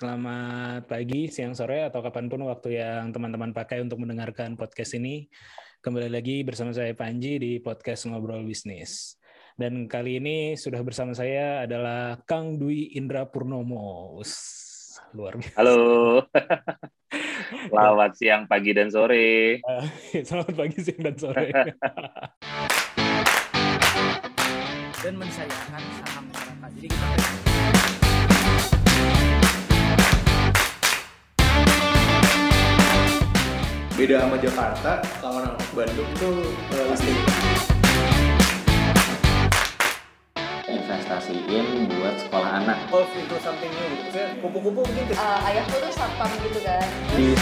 Selamat pagi, siang, sore, atau kapan pun waktu yang teman-teman pakai untuk mendengarkan podcast ini. Kembali lagi bersama saya Panji di podcast Ngobrol Bisnis. Dan kali ini sudah bersama saya adalah Kang Dwi Indra Purnomo. Luar biasa. Halo. Selamat siang, pagi, dan sore. Selamat pagi, siang, dan sore. dan mensayangkan saham masyarakat. Jadi kita beda sama Jakarta kalau orang Bandung tuh uh, listrik investasiin buat sekolah anak. Golf itu something new gitu. Kupu-kupu mungkin. Uh, ayahku tuh satpam gitu kan. Di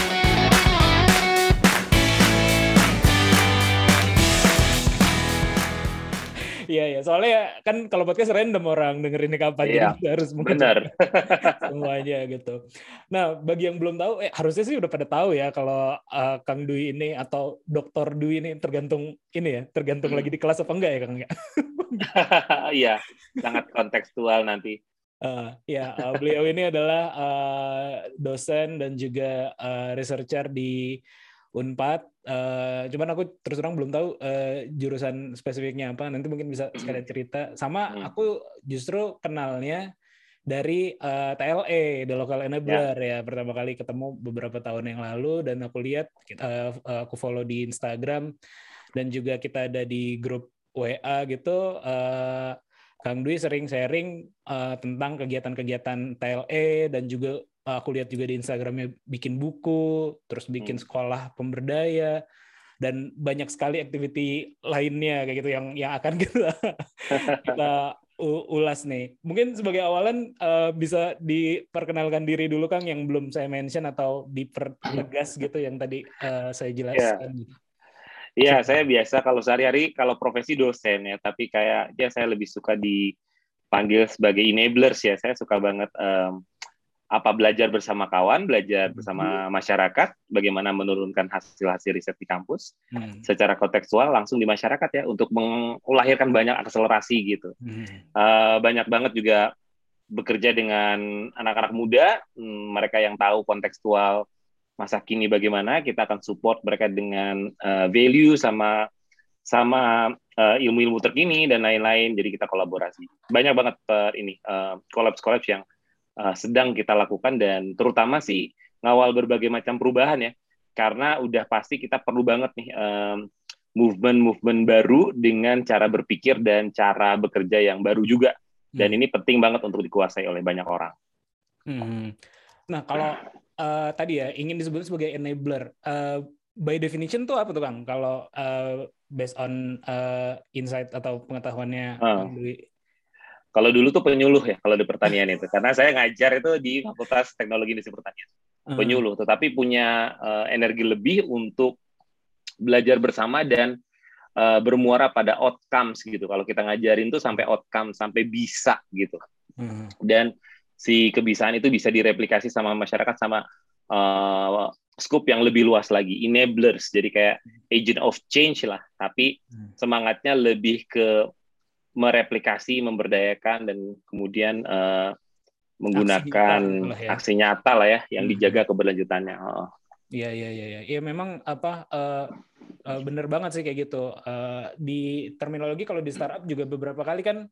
Iya, iya. Soalnya kan kalau podcast random orang dengerinnya kapan, Iya, jadi harus Benar. semuanya gitu. Nah, bagi yang belum tahu, eh, harusnya sih udah pada tahu ya kalau uh, Kang Dwi ini atau Dokter Dwi ini tergantung ini ya, tergantung Hmm. lagi di kelas apa enggak ya Kang ya. Iya, sangat kontekstual nanti. Uh, ya, uh, beliau ini adalah uh, dosen dan juga uh, researcher di Unpad. Uh, cuman aku terus terang belum tahu uh, jurusan spesifiknya apa. Nanti mungkin bisa sekalian cerita. Sama Hmm. aku justru kenalnya dari uh, TLE, The Local Enabler ya. Pertama kali ketemu beberapa tahun yang lalu dan aku lihat uh, aku follow di Instagram dan juga kita ada di grup WA gitu. Uh, Kang Dwi sering sharing uh, tentang kegiatan-kegiatan TLE dan juga aku lihat juga di Instagramnya bikin buku, terus bikin Hmm. sekolah pemberdaya dan banyak sekali activity lainnya kayak gitu yang yang akan kita kita ulas nih. Mungkin sebagai awalan uh, bisa diperkenalkan diri dulu Kang yang belum saya mention atau dipertegas gitu yang tadi uh, saya jelaskan. Iya, saya biasa kalau sehari-hari kalau profesi dosen ya, tapi kayak ya saya lebih suka dipanggil sebagai enablers ya. Saya suka banget em, apa belajar bersama kawan, belajar bersama masyarakat, bagaimana menurunkan hasil-hasil riset di kampus Hmm. secara kontekstual langsung di masyarakat ya untuk melahirkan banyak akselerasi gitu. Hmm. Eh, banyak banget juga bekerja dengan anak-anak muda, hmm, mereka yang tahu kontekstual masa kini bagaimana, kita akan support mereka dengan eh, value sama sama eh, ilmu-ilmu terkini dan lain-lain. Jadi kita kolaborasi. Banyak banget per ini eh, collabs-collabs yang eh, sedang kita lakukan dan terutama sih ngawal berbagai macam perubahan ya. Karena udah pasti kita perlu banget nih em, movement-movement baru dengan cara berpikir dan cara bekerja yang baru juga. Dan Hmm. ini penting banget untuk dikuasai oleh banyak orang. Hmm. Nah, kalau eh, tadi ya ingin disebut sebagai enabler, eh, by definition tuh apa tuh Kang? Kalau eh, based on eh, insight atau pengetahuannya Ah. Kang Dwi? Kalau dulu tuh penyuluh ya kalau di pertanian itu, karena saya ngajar itu di Fakultas Teknologi Industri Pertanian, Eh, penyuluh. Tetapi punya eh, energi lebih untuk belajar bersama dan eh, bermuara pada outcomes gitu. Kalau kita ngajarin tuh sampai outcome, sampai bisa gitu. hmm. dan si kebisaan itu bisa direplikasi sama masyarakat sama uh, scope yang lebih luas lagi enablers jadi kayak agent of change lah tapi Hmm. semangatnya lebih ke mereplikasi memberdayakan dan kemudian uh, menggunakan nyata lah ya. aksi nyata lah ya yang Hmm. dijaga keberlanjutannya Oh. Iya iya iya iya. Iya memang apa eh, eh, bener banget sih kayak gitu. Eh, di terminologi kalau di startup juga beberapa kali kan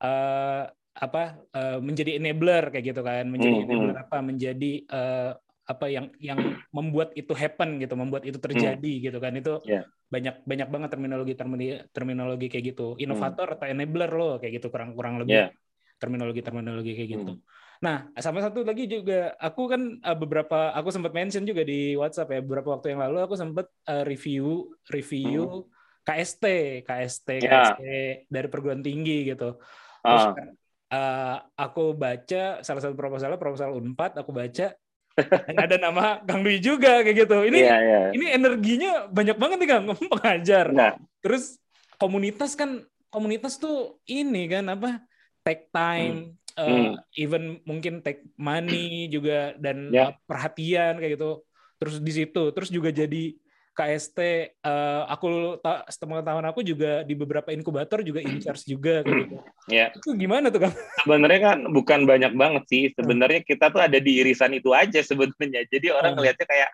eh, apa eh, menjadi enabler kayak gitu kan, menjadi Hmm, enabler apa, menjadi eh, apa yang yang membuat itu happen gitu, membuat itu terjadi gitu kan. Itu Yeah. banyak banyak banget terminologi terminologi kayak gitu. Hmm. Inovator atau enabler loh kayak gitu kurang kurang lebih Yeah. terminologi terminologi kayak gitu. Hmm. Nah, sama satu lagi juga, aku kan uh, beberapa, aku sempat mention juga di WhatsApp ya, beberapa waktu yang lalu aku sempat uh, review review KST, KST, Ya. KST dari perguruan tinggi gitu. Terus Ah. uh, aku baca salah satu proposalnya proposal Unpad, aku baca dan ada nama Kang Dwi juga kayak gitu. Ini Iya, iya. ini energinya banyak banget nih Kang, pengajar. Nah, Terus komunitas kan komunitas tuh ini kan apa take time, uh, Hmm. even mungkin take money juga dan uh, perhatian kayak gitu. Terus di situ, terus juga jadi KST eh, aku tahun aku juga di beberapa inkubator juga in charge juga gitu. Ya, Itu gimana tuh Kang? sebenarnya kan bukan banyak banget sih. Sebenarnya kita tuh ada di irisan itu aja sebenarnya. Jadi orang Hmm. ngelihatnya kayak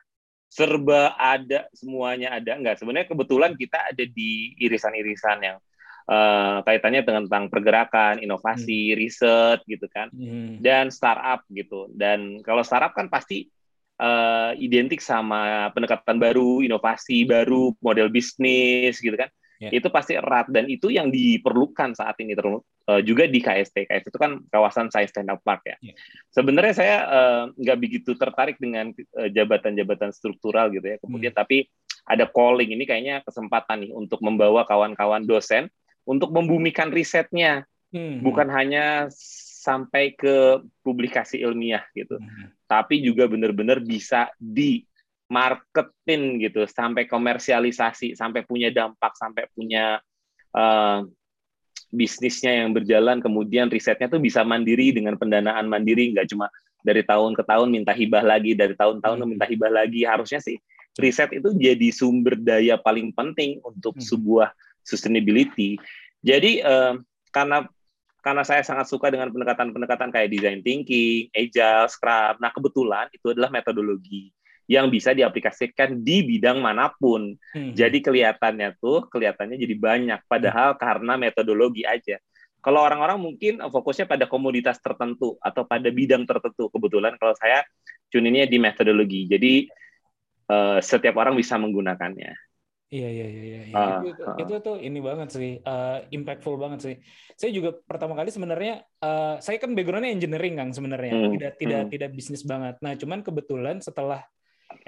serba ada, semuanya ada. Enggak, sebenarnya kebetulan kita ada di irisan-irisan yang eh, kaitannya dengan tentang pergerakan, inovasi, riset gitu kan. Hmm. dan startup gitu. Dan kalau startup kan pasti eh, identik sama pendekatan baru, inovasi baru, model bisnis gitu kan. Ya. Itu pasti erat dan itu yang diperlukan saat ini terus eh, juga di KST. KST itu kan kawasan Science Technopark ya. Ya. Sebenarnya saya nggak begitu tertarik dengan jabatan-jabatan struktural gitu ya. Kemudian Hmm. tapi ada calling ini kayaknya kesempatan nih untuk membawa kawan-kawan dosen untuk membumikan risetnya Hmm. bukan hanya sampai ke publikasi ilmiah gitu, Hmm. Tapi juga benar-benar bisa di marketing gitu, sampai komersialisasi, sampai punya dampak, sampai punya eh, bisnisnya yang berjalan, kemudian risetnya tuh bisa mandiri dengan pendanaan mandiri, nggak cuma dari tahun ke tahun minta hibah lagi, dari tahun-tahun Hmm. minta hibah lagi. Harusnya sih riset itu jadi sumber daya paling penting untuk Hmm. sebuah sustainability. Jadi eh, karena karena saya sangat suka dengan pendekatan-pendekatan kayak design thinking, agile, scrum. Nah, kebetulan itu adalah metodologi yang bisa diaplikasikan di bidang mana pun. Hmm. Jadi kelihatannya tuh kelihatannya jadi banyak padahal karena metodologi aja. Kalau orang-orang mungkin fokusnya pada komoditas tertentu atau pada bidang tertentu. Kebetulan kalau saya cuninnya di metodologi. Jadi eh, setiap orang bisa menggunakannya. Iya iya iya iya. iya. Ah, itu, itu, ah. itu tuh ini banget sih, eh, impactful banget sih. Saya juga pertama kali sebenarnya eh, saya kan backgroundnya engineering Kang sebenarnya, Hmm, tidak tidak hmm. tidak bisnis banget. Nah cuman kebetulan setelah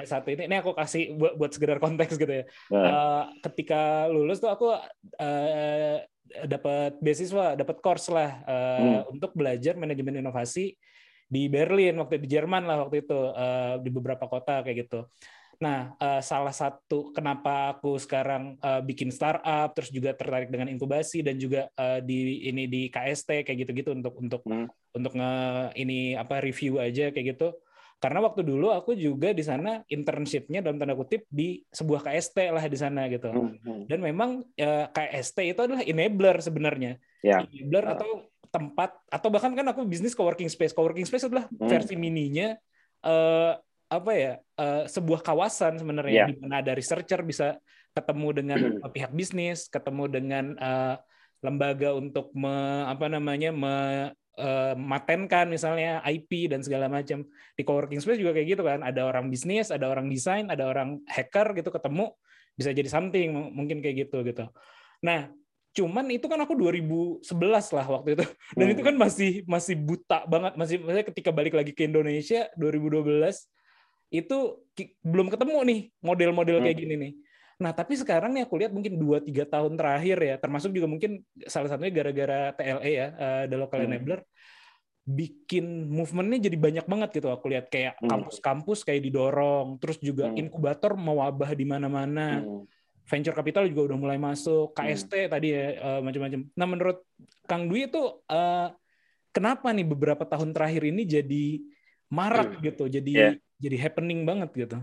satu ini, ini aku kasih buat buat sekedar konteks gitu ya. Eh, ketika lulus tuh aku eh, dapat beasiswa, dapat course lah eh, Hmm. untuk belajar manajemen inovasi di Berlin waktu di Jerman lah waktu itu eh, di beberapa kota kayak gitu. Nah, eh, salah satu kenapa aku sekarang eh, bikin startup, terus juga tertarik dengan inkubasi dan juga eh, di ini di KST kayak gitu-gitu untuk untuk Hmm. untuk nge ini apa review aja kayak gitu. Karena waktu dulu aku juga di sana internshipnya dalam tanda kutip di sebuah KST lah di sana gitu. hmm, hmm. Dan memang eh, KST itu adalah enabler sebenarnya. Ya. Enabler Ah. atau tempat atau bahkan kan aku bisnis coworking space. Coworking space adalah Hmm. versi mininya eh apa ya? eh, sebuah kawasan sebenarnya Ya. di mana ada researcher bisa ketemu dengan Hmm. pihak bisnis, ketemu dengan eh, lembaga untuk me, apa namanya me, eh, matenkan misalnya IP dan segala macam. Di coworking space juga kayak gitu kan. Ada orang bisnis, ada orang desain, ada orang hacker gitu ketemu bisa jadi something mungkin kayak gitu gitu. Nah, cuman itu kan aku 2011 lah waktu itu. Dan Hmm. itu kan masih masih buta banget, masih maksudnya ketika balik lagi ke Indonesia 2012 itu belum ketemu nih model-model kayak Hmm. gini nih. Nah, tapi sekarang nih aku lihat mungkin 2-3 tahun terakhir ya, termasuk juga mungkin salah satunya gara-gara TLE ya, eh, The Local Hmm. Enabler, bikin movementnya jadi banyak banget gitu. Aku lihat kayak Hmm. kampus-kampus kayak didorong, terus juga Hmm. inkubator mewabah di mana-mana Hmm. venture capital juga udah mulai masuk, KST tadi ya eh, macam-macam. Nah menurut Kang Dwi itu eh, kenapa nih beberapa tahun terakhir ini jadi marak gitu, jadi Yeah. jadi happening banget gitu.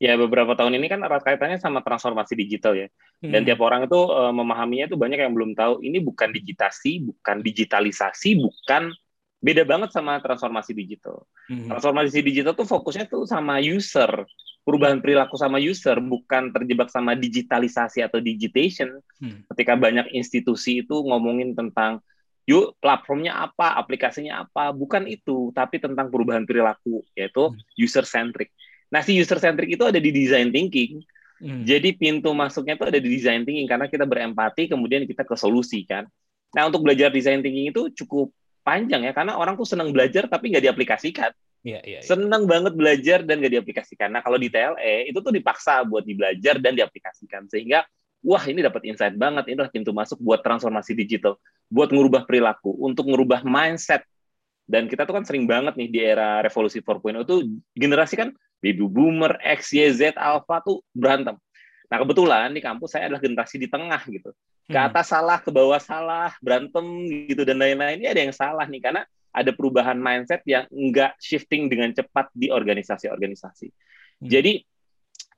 Ya beberapa tahun ini kan erat kaitannya sama transformasi digital ya. Dan Hmm. tiap orang itu eh, memahaminya itu banyak yang belum tahu ini bukan digitasi, bukan digitalisasi, bukan beda banget sama transformasi digital. Hmm. Transformasi digital tuh fokusnya tuh sama user, perubahan perilaku sama user, bukan terjebak sama digitalisasi atau digitation. Hmm. Ketika banyak institusi itu ngomongin tentang yuk platformnya apa, aplikasinya apa, bukan itu, tapi tentang perubahan perilaku yaitu Hmm. user centric. Nah, si user centric itu ada di design thinking. Hmm. Jadi pintu masuknya itu ada di design thinking karena kita berempati kemudian kita ke solusi kan. Nah, untuk belajar design thinking itu cukup panjang ya karena orang tuh senang belajar tapi nggak diaplikasikan. Iya, iya, iya. Senang banget belajar dan nggak diaplikasikan. Nah, kalau di TLE itu tuh dipaksa buat dibelajar dan diaplikasikan sehingga wah ini dapat insight banget ini adalah pintu masuk buat transformasi digital, buat ngubah perilaku, untuk ngubah mindset. Dan kita tuh kan sering banget nih di era revolusi 4.0 tuh generasi kan baby boomer, X, Y, Z, alpha tuh berantem. Nah, kebetulan di kampus saya adalah generasi di tengah gitu. Ke Hmm. atas salah, ke bawah salah, berantem gitu dan lain-lain. Ini ada yang salah nih karena ada perubahan mindset yang enggak shifting dengan cepat di organisasi-organisasi. Hmm. Jadi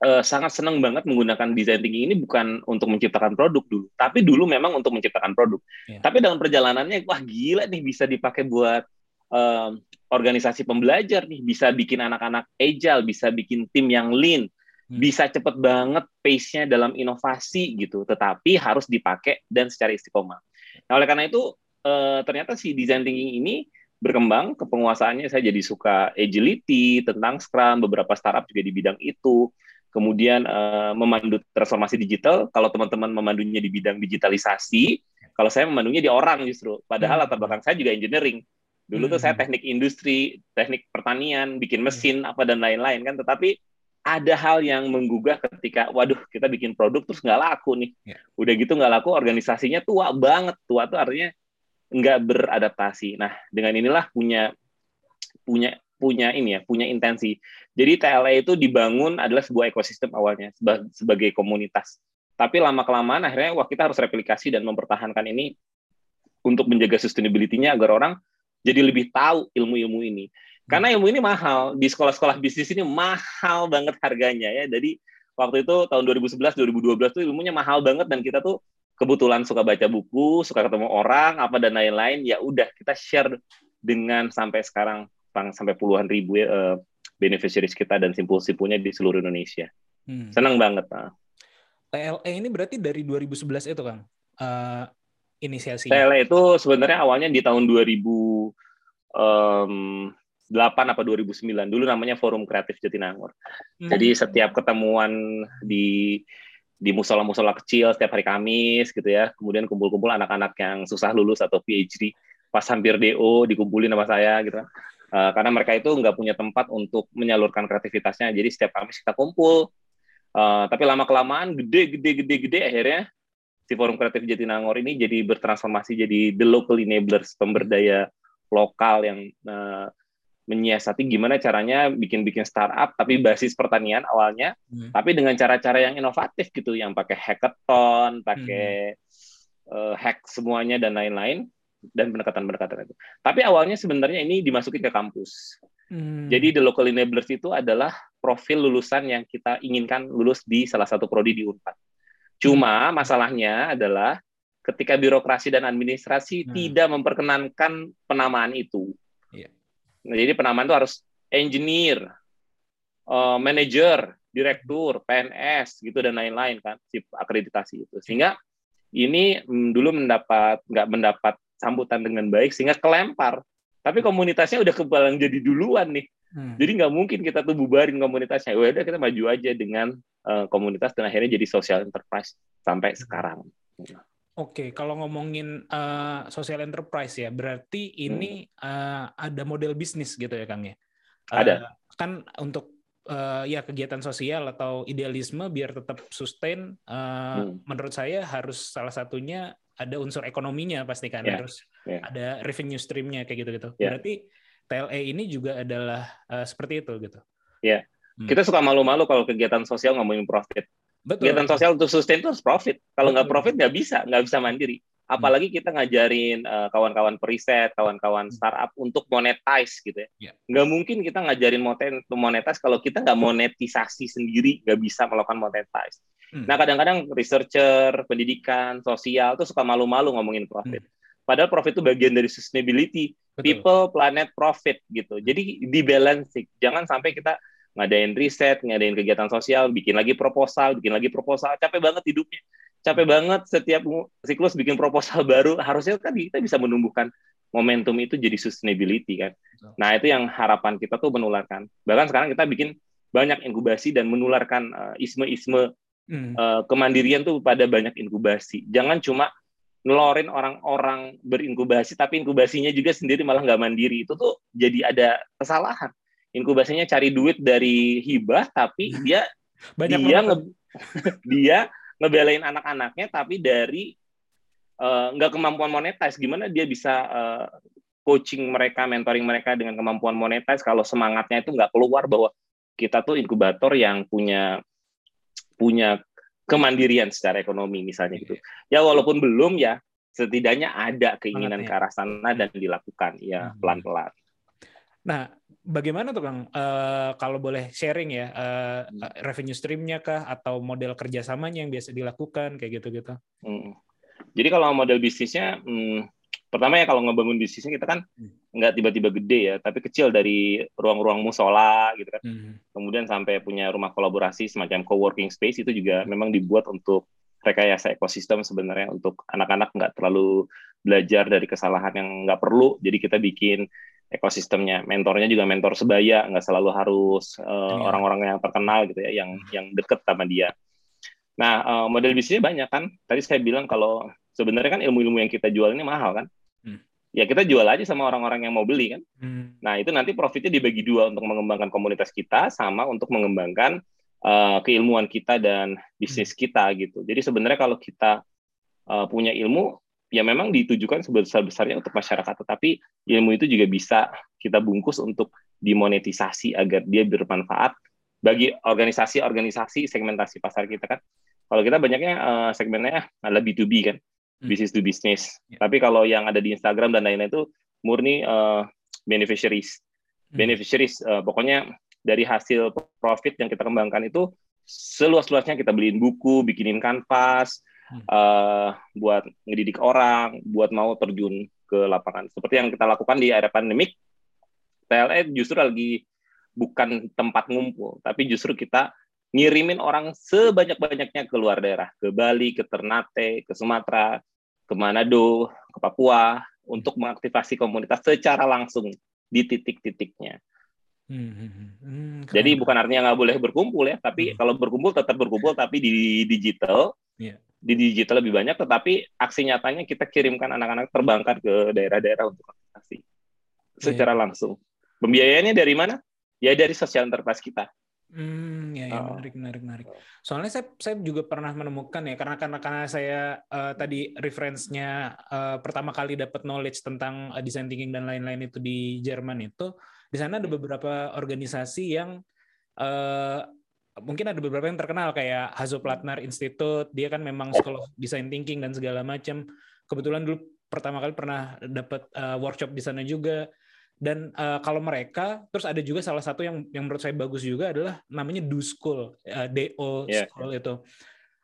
uh, sangat senang banget menggunakan design thinking ini bukan untuk menciptakan produk dulu, tapi dulu memang untuk menciptakan produk. Iya. Tapi dalam perjalanannya, wah gila nih bisa dipakai buat um, organisasi pembelajar nih, bisa bikin anak-anak agile, bisa bikin tim yang lean, Hmm. bisa cepet banget pace-nya dalam inovasi gitu, tetapi harus dipakai dan secara istiqomah. Nah oleh karena itu uh, ternyata si design thinking ini berkembang ke penguasaannya saya jadi suka agility tentang Scrum beberapa startup juga di bidang itu kemudian uh, memandu transformasi digital kalau teman-teman memandunya di bidang digitalisasi kalau saya memandunya di orang justru padahal Hmm. latar belakang saya juga engineering dulu tuh saya Hmm. teknik industri teknik pertanian bikin mesin apa dan lain-lain kan tetapi ada hal yang menggugah ketika waduh kita bikin produk terus nggak laku nih Ya. udah gitu nggak laku organisasinya tua banget tua tuh artinya nggak beradaptasi. Nah, dengan inilah punya punya punya ini ya, punya intensi. Jadi TLA itu dibangun adalah sebuah ekosistem awalnya seba- sebagai komunitas. Tapi lama kelamaan akhirnya wah kita harus replikasi dan mempertahankan ini untuk menjaga sustainability-nya agar orang jadi lebih tahu ilmu-ilmu ini. Karena ilmu ini mahal di sekolah-sekolah bisnis ini mahal banget harganya ya. Jadi waktu itu tahun 2011 2012 tuh ilmunya mahal banget dan kita tuh kebetulan suka baca buku, suka ketemu orang, apa dan lain-lain, ya udah kita share dengan sampai sekarang sampai puluhan ribu ya, uh, beneficiaries kita dan simpul-simpulnya di seluruh Indonesia. Hmm. Senang banget. Nah. TLE ini berarti dari 2011 itu Kang uh, inisiasinya. TLE itu sebenarnya awalnya di tahun 2008 apa 2009. Dulu namanya Forum Kreatif Jatinangor. Hmm. Jadi setiap ketemuan di di musola-musola kecil setiap hari Kamis gitu ya. Kemudian kumpul-kumpul anak-anak yang susah lulus atau PhD pas hampir DO dikumpulin sama saya gitu. Uh, karena mereka itu nggak punya tempat untuk menyalurkan kreativitasnya. Jadi setiap Kamis kita kumpul. Uh, tapi lama kelamaan gede gede gede gede akhirnya si Forum Kreatif Jatinangor ini jadi bertransformasi jadi the local enablers pemberdaya lokal yang uh, menyiasati gimana caranya bikin-bikin startup tapi basis pertanian awalnya, hmm. tapi dengan cara-cara yang inovatif gitu, yang pakai hackathon, pakai hmm. uh, hack semuanya dan lain-lain dan pendekatan-pendekatan itu. Tapi awalnya sebenarnya ini dimasukin ke kampus. Hmm. Jadi the local enablers itu adalah profil lulusan yang kita inginkan lulus di salah satu prodi di Unpad. Cuma masalahnya adalah ketika birokrasi dan administrasi hmm. tidak memperkenankan penamaan itu. Yeah. Nah, jadi penamaan itu harus engineer, uh, manager, direktur, PNS gitu dan lain-lain kan, sip akreditasi itu. Sehingga ini mm, dulu mendapat nggak mendapat sambutan dengan baik sehingga kelempar. Tapi komunitasnya udah kebalang jadi duluan nih. Hmm. Jadi nggak mungkin kita tuh bubarin komunitasnya. Ya udah kita maju aja dengan uh, komunitas dan akhirnya jadi social enterprise sampai sekarang. Oke, kalau ngomongin uh, social enterprise ya, berarti ini hmm. uh, ada model bisnis gitu ya, Kang ya? Uh, ada. Kan untuk uh, ya kegiatan sosial atau idealisme biar tetap sustain, uh, hmm. menurut saya harus salah satunya ada unsur ekonominya pasti kan, yeah. harus yeah. ada revenue streamnya kayak gitu-gitu. Yeah. Berarti TLE ini juga adalah uh, seperti itu gitu. Ya, yeah. hmm. kita suka malu-malu kalau kegiatan sosial ngomongin profit. Betul. Kegiatan sosial untuk sustain itu harus profit. Kalau nggak profit nggak bisa, nggak bisa mandiri. Apalagi kita ngajarin uh, kawan-kawan periset, kawan-kawan startup untuk monetize gitu ya. Yeah. Nggak mungkin kita ngajarin monetize kalau kita nggak monetisasi sendiri, nggak bisa melakukan monetize. Hmm. Nah kadang-kadang researcher, pendidikan, sosial tuh suka malu-malu ngomongin profit. Hmm. Padahal profit itu bagian dari sustainability, Betul. people, planet, profit gitu. Jadi di balance, jangan sampai kita ngadain riset, ngadain kegiatan sosial, bikin lagi proposal, bikin lagi proposal, capek banget hidupnya. Capek banget setiap siklus bikin proposal baru. Harusnya kan kita bisa menumbuhkan momentum itu jadi sustainability kan. Nah itu yang harapan kita tuh menularkan. Bahkan sekarang kita bikin banyak inkubasi dan menularkan uh, isme-isme hmm. uh, kemandirian tuh pada banyak inkubasi. Jangan cuma nelorin orang-orang berinkubasi, tapi inkubasinya juga sendiri malah nggak mandiri. Itu tuh jadi ada kesalahan inkubasinya cari duit dari hibah tapi dia Banyak dia nge, dia ngebelain anak-anaknya tapi dari nggak uh, kemampuan monetize gimana dia bisa uh, coaching mereka mentoring mereka dengan kemampuan monetize kalau semangatnya itu nggak keluar bahwa kita tuh inkubator yang punya punya kemandirian secara ekonomi misalnya gitu ya walaupun belum ya setidaknya ada keinginan ke arah sana dan dilakukan ya pelan-pelan Nah, bagaimana tuh Kang? Eh, kalau boleh sharing ya, eh, revenue streamnya kah atau model kerjasamanya yang biasa dilakukan kayak gitu-gitu? Hmm. Jadi kalau model bisnisnya, hmm, pertama ya kalau ngebangun bisnisnya kita kan Hmm. nggak tiba-tiba gede ya, tapi kecil dari ruang-ruang musola gitu kan. Hmm. Kemudian sampai punya rumah kolaborasi semacam co-working space itu juga memang dibuat untuk rekayasa ekosistem sebenarnya untuk anak-anak nggak terlalu belajar dari kesalahan yang nggak perlu. Jadi kita bikin ekosistemnya, mentornya juga mentor sebaya, nggak selalu harus uh, Iya. orang-orang yang terkenal gitu ya, yang yang deket sama dia. Nah, uh, model bisnisnya banyak kan. Tadi saya bilang kalau sebenarnya kan ilmu-ilmu yang kita jual ini mahal kan. Hmm. Ya kita jual aja sama orang-orang yang mau beli kan. Hmm. Nah, itu nanti profitnya dibagi dua untuk mengembangkan komunitas kita sama untuk mengembangkan uh, keilmuan kita dan bisnis kita gitu. Jadi sebenarnya kalau kita uh, punya ilmu, ya memang ditujukan sebesar-besarnya untuk masyarakat, tetapi ilmu itu juga bisa kita bungkus untuk dimonetisasi agar dia bermanfaat bagi organisasi-organisasi segmentasi pasar kita kan. Kalau kita banyaknya uh, segmennya adalah B2B kan, Hmm. business to business. Ya. Tapi kalau yang ada di Instagram dan lain-lain itu murni uh, beneficiaries. Hmm. Beneficiaries, uh, pokoknya dari hasil profit yang kita kembangkan itu seluas-luasnya kita beliin buku, bikinin kanvas, Hmm. uh, buat ngedidik orang, buat mau terjun ke lapangan. Seperti yang kita lakukan di era pandemik, TLE justru lagi bukan tempat ngumpul, tapi justru kita ngirimin orang sebanyak-banyaknya ke luar daerah, ke Bali, ke Ternate, ke Sumatera, ke Manado, ke Papua, untuk mengaktifasi komunitas secara langsung di titik-titiknya. Hmm, hmm, hmm. Jadi bukan artinya nggak boleh berkumpul ya, tapi Hmm. kalau berkumpul tetap berkumpul, tapi di digital, Iya. di digital lebih banyak, tetapi aksi nyatanya kita kirimkan anak-anak terbangkan ke daerah-daerah untuk aktivasi secara langsung. Pembiayaannya dari mana? Ya dari social enterprise kita. Hmm, ya, ya Oh. menarik, menarik, menarik. Soalnya saya, saya juga pernah menemukan ya, karena karena karena saya eh, tadi reference-nya eh, pertama kali dapat knowledge tentang eh, design thinking dan lain-lain itu di Jerman itu, di sana ada beberapa organisasi yang eh, mungkin ada beberapa yang terkenal kayak Hasso Plattner Institute, dia kan memang School of Design Thinking dan segala macam. Kebetulan dulu pertama kali pernah dapat eh, workshop di sana juga. Dan eh, kalau mereka, terus ada juga salah satu yang yang menurut saya bagus juga adalah namanya Do School, eh, DO Iya. School itu.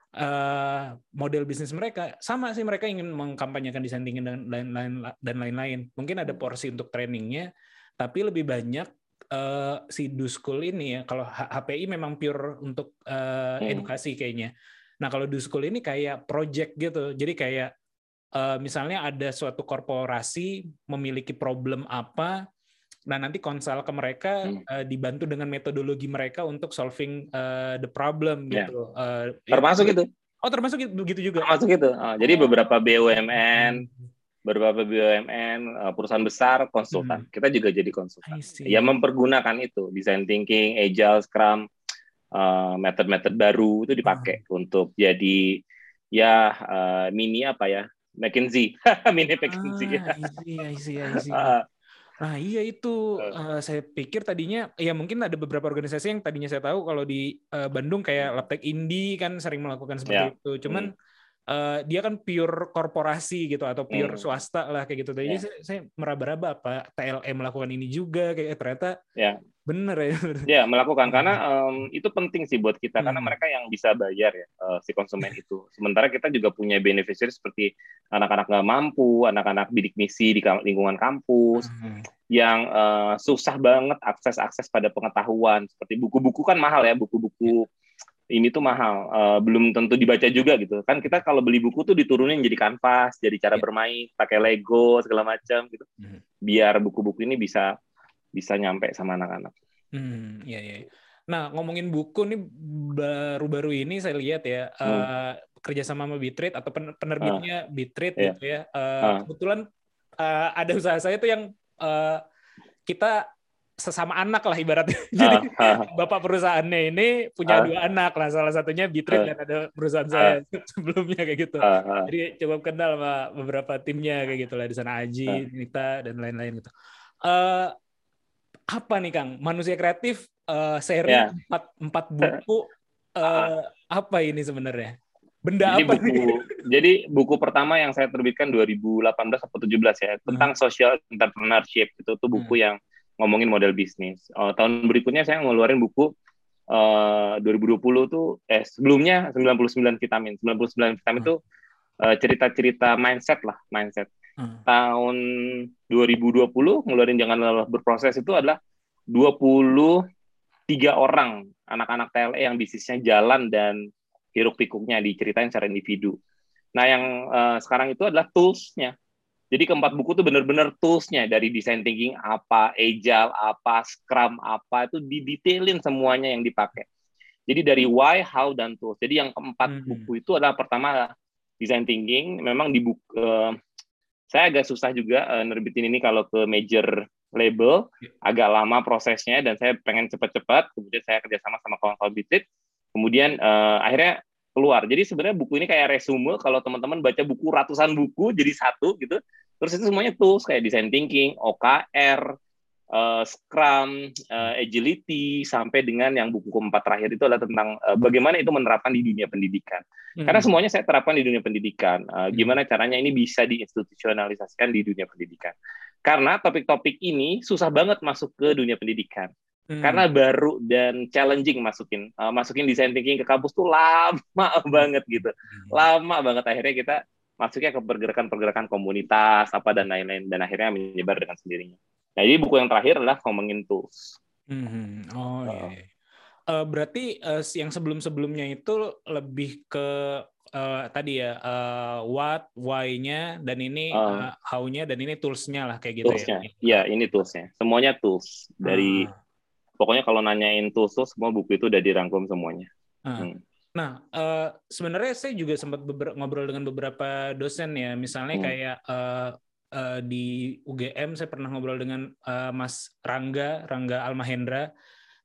Eh, model bisnis mereka sama sih mereka ingin mengkampanyekan desain thinking dan lain-lain dan lain-lain. Mungkin ada porsi untuk trainingnya, tapi lebih banyak eh, si Do School ini ya. Kalau HPI memang pure untuk eh, Hmm. edukasi kayaknya. Nah kalau Do School ini kayak project gitu. Jadi kayak eh, misalnya ada suatu korporasi memiliki problem apa, nah nanti konsul ke mereka Hmm. eh, dibantu dengan metodologi mereka untuk solving eh, the problem Ya. gitu. Eh, Termasuk itu, Oh termasuk gitu- begitu juga. termasuk itu. Ah, jadi Oh. beberapa BUMN, beberapa BUMN, perusahaan besar, konsultan. Kita juga jadi konsultan. Ya mempergunakan itu, design thinking, agile, scrum, eh, metode-metode baru itu dipakai untuk jadi ya eh, mini apa ya, McKinsey, mini McKinsey. Ah, I see, I see, I see. Ah, Nah iya itu eh, saya pikir tadinya ya mungkin ada beberapa organisasi yang tadinya saya tahu kalau di eh, Bandung kayak Laptek Indi kan sering melakukan seperti itu. Cuman eh, dia kan pure korporasi gitu atau pure Hmm. swasta lah kayak gitu. Jadi Ya. saya, saya meraba-raba apa TLM melakukan ini juga kayak eh, ternyata Ya. Bener ya. Ya melakukan karena em, itu penting sih buat kita karena Hmm. mereka yang bisa bayar ya eh, si konsumen itu. Sementara kita juga punya beneficiary seperti anak-anak nggak mampu, anak-anak bidik misi di lingkungan kampus Hmm. yang eh, susah banget akses akses pada pengetahuan seperti buku-buku kan mahal ya buku-buku ini tuh mahal Eh, belum tentu dibaca juga gitu kan kita kalau beli buku tuh diturunin jadi kanvas jadi cara Ya. bermain pakai Lego segala macam gitu Hmm. biar buku-buku ini bisa bisa nyampe sama anak-anak. Hmm, iya iya. Nah ngomongin buku nih baru-baru ini saya lihat ya eh, kerjasama sama Bitrate atau pen- penerbitnya Bitrate Iya. gitu ya. Eh, Ah. Kebetulan eh, ada usaha saya tuh yang eh, kita sesama anak lah ibaratnya. Jadi Ah, ah, bapak perusahaannya ini punya Ah. dua anak lah. Salah satunya Bitrate Ah. dan ada perusahaan saya sebelumnya kayak gitu. ah, ah. Jadi coba kenal sama beberapa timnya kayak gitu lah di sana Aji, Ah. Nita dan lain-lain gitu. Eh apa nih Kang? Manusia kreatif eh, seri Ya. empat empat buku eh, apa ini sebenarnya? Benda Jadi apa buku nih? jadi buku pertama yang saya terbitkan 2018 atau 17 ya tentang social entrepreneurship itu tuh buku yang ngomongin model bisnis. Uh, tahun berikutnya saya ngeluarin buku uh, 2020 tuh eh sebelumnya 99 vitamin. 99 vitamin itu uh, cerita-cerita mindset lah, mindset. Hmm. Tahun 2020 ngeluarin jangan lelah berproses itu adalah 23 orang anak-anak TLE yang bisnisnya jalan dan hiruk pikuknya diceritain secara individu. Nah, yang uh, sekarang itu adalah tools-nya. Jadi keempat buku itu benar-benar tools-nya dari design thinking apa, agile apa, scrum apa itu didetailin semuanya yang dipakai. Jadi dari why, how dan tools. Jadi yang keempat Hmm. buku itu adalah pertama design thinking. Memang di buku eh, saya agak susah juga eh, nerbitin ini kalau ke major label, agak lama prosesnya dan saya pengen cepat-cepat. Kemudian saya kerjasama sama kawan-kawan bisnis. Kemudian eh, akhirnya keluar. Jadi sebenarnya buku ini kayak resume kalau teman-teman baca buku ratusan buku jadi satu gitu. Terus itu semuanya tools kayak design thinking, OKR, eh, Scrum, eh, agility sampai dengan yang buku keempat terakhir itu adalah tentang eh, bagaimana itu menerapkan di dunia pendidikan. Hmm. Karena semuanya saya terapkan di dunia pendidikan. Eh, gimana caranya ini bisa diinstitusionalisasikan di dunia pendidikan. Karena topik-topik ini susah banget masuk ke dunia pendidikan Hmm. karena baru dan challenging masukin uh, masukin design thinking ke kampus tuh lama banget gitu lama banget akhirnya kita masuknya ke pergerakan-pergerakan komunitas apa dan lain-lain dan akhirnya menyebar dengan sendirinya nah jadi buku yang terakhir adalah ngomongin tools Hmm. Oh iya. iya. Eh, berarti eh, yang sebelum-sebelumnya itu lebih ke eh, tadi ya eh, what, why-nya dan ini Ah. eh, how-nya dan ini tools-nya lah kayak gitu toolsnya ya. ya ini toolsnya semuanya tools dari Ah. pokoknya kalau nanyain tools tuh semua buku itu udah dirangkum semuanya Ah. Hmm. Nah, eh, sebenarnya saya juga sempat ngobrol dengan beberapa dosen ya, misalnya Hmm. kayak eh, eh, di UGM saya pernah ngobrol dengan eh, Mas Rangga, Rangga Almahendra,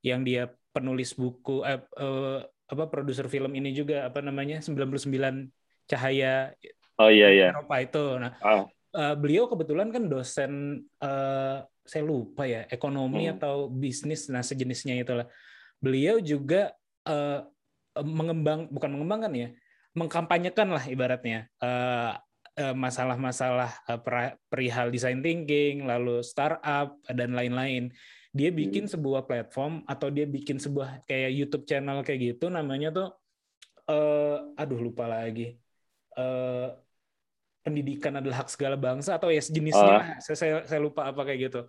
yang dia penulis buku, eh, eh, apa produser film ini juga apa namanya 99 Cahaya oh iya iya Eropa itu. Nah, oh, eh, beliau kebetulan kan dosen eh, saya lupa ya ekonomi Hmm. atau bisnis nah sejenisnya itulah beliau juga eh, mengembang bukan mengembangkan ya mengkampanyekan lah ibaratnya masalah-masalah eh, perihal design thinking lalu startup dan lain-lain. Dia bikin sebuah platform atau dia bikin sebuah kayak YouTube channel kayak gitu namanya tuh eh, aduh lupa lagi. Eh, pendidikan adalah hak segala bangsa atau ya sejenisnya lah. saya, saya saya lupa apa kayak gitu.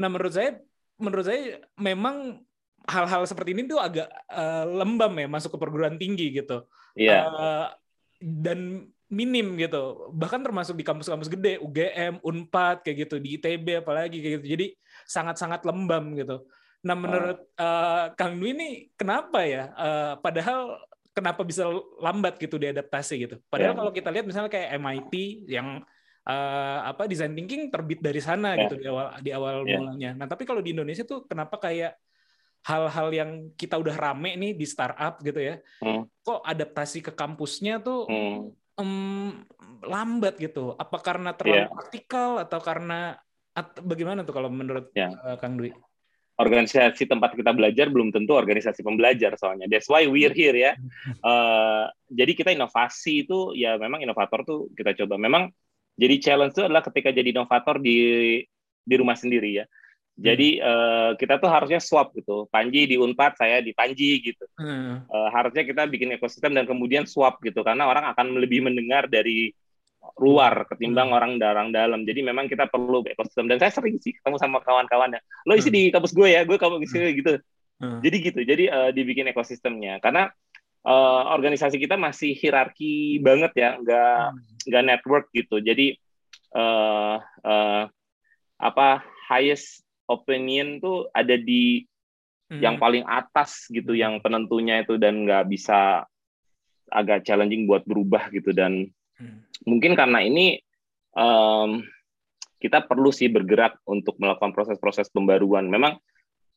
Nah menurut saya menurut saya memang hal-hal seperti ini tuh agak eh, lembam ya masuk ke perguruan tinggi gitu. Iya. Eh, dan minim gitu bahkan termasuk di kampus-kampus gede UGM Unpad kayak gitu di ITB apalagi kayak gitu jadi sangat-sangat lembam gitu. Nah menurut eh, Kang Dwi ini kenapa ya? Eh, padahal kenapa bisa lambat gitu diadaptasi gitu? Padahal Ya. kalau kita lihat misalnya kayak MIT yang eh, apa design thinking terbit dari sana Ya. gitu di awal di awal Ya. mulanya. Nah tapi kalau di Indonesia tuh kenapa kayak hal-hal yang kita udah rame nih di startup gitu ya, Hmm. kok adaptasi ke kampusnya tuh Hmm. Em, lambat gitu. Apa karena terlalu Iya. praktikal atau karena at- bagaimana tuh kalau menurut Ya. eh, Kang Dwi? organisasi tempat kita belajar belum tentu organisasi pembelajar soalnya. That's why we're here ya. Eh, jadi kita inovasi itu ya memang inovator tuh kita coba. Memang jadi challenge itu adalah ketika jadi inovator di di rumah sendiri ya. Jadi eh, kita tuh harusnya swap gitu. Panji di Unpad, saya di Panji gitu. Hmm. Eh, harusnya kita bikin ekosistem dan kemudian swap gitu karena orang akan lebih mendengar dari luar ketimbang Hmm. orang darang dalam. Jadi memang kita perlu ekosistem dan saya sering sih ketemu sama kawan-kawannya. Lo isi Hmm. di kampus gue ya, gue kamu isi gitu. Hmm. Jadi gitu. Jadi eh, dibikin ekosistemnya karena eh, organisasi kita masih hierarki banget ya, nggak nggak network gitu. Jadi eh eh, apa highest opinion tuh ada di Hmm. yang paling atas gitu yang penentunya itu dan nggak bisa agak challenging buat berubah gitu dan Hmm. mungkin karena ini em, kita perlu sih bergerak untuk melakukan proses-proses pembaruan. Memang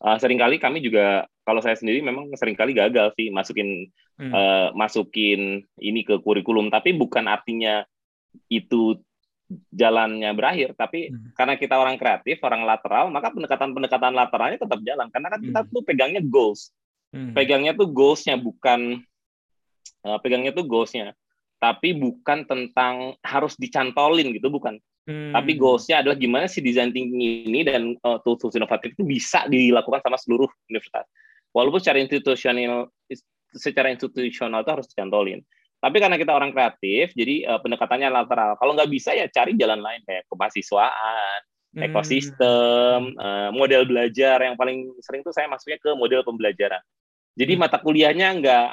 eh, sering kali kami juga kalau saya sendiri memang sering kali gagal sih masukin Hmm. eh, masukin ini ke kurikulum tapi bukan artinya itu jalannya berakhir tapi Hmm. karena kita orang kreatif orang lateral maka pendekatan-pendekatan lateralnya tetap jalan karena kan kita Hmm. tuh pegangnya goals Hmm. pegangnya tuh goalsnya bukan eh, pegangnya tuh goalsnya tapi bukan tentang harus dicantolin gitu bukan Hmm. Tapi goals-nya adalah gimana sih design thinking ini dan uh, tools-tools inovatif itu bisa dilakukan sama seluruh universitas. Walaupun secara institusional secara institusional itu harus dicantolin. Tapi karena kita orang kreatif, jadi uh, pendekatannya lateral. Kalau nggak bisa ya cari jalan lain kayak kemahasiswaan, Hmm. ekosistem, uh, model belajar. Yang paling sering tuh saya masuknya ke model pembelajaran. Jadi Hmm. mata kuliahnya nggak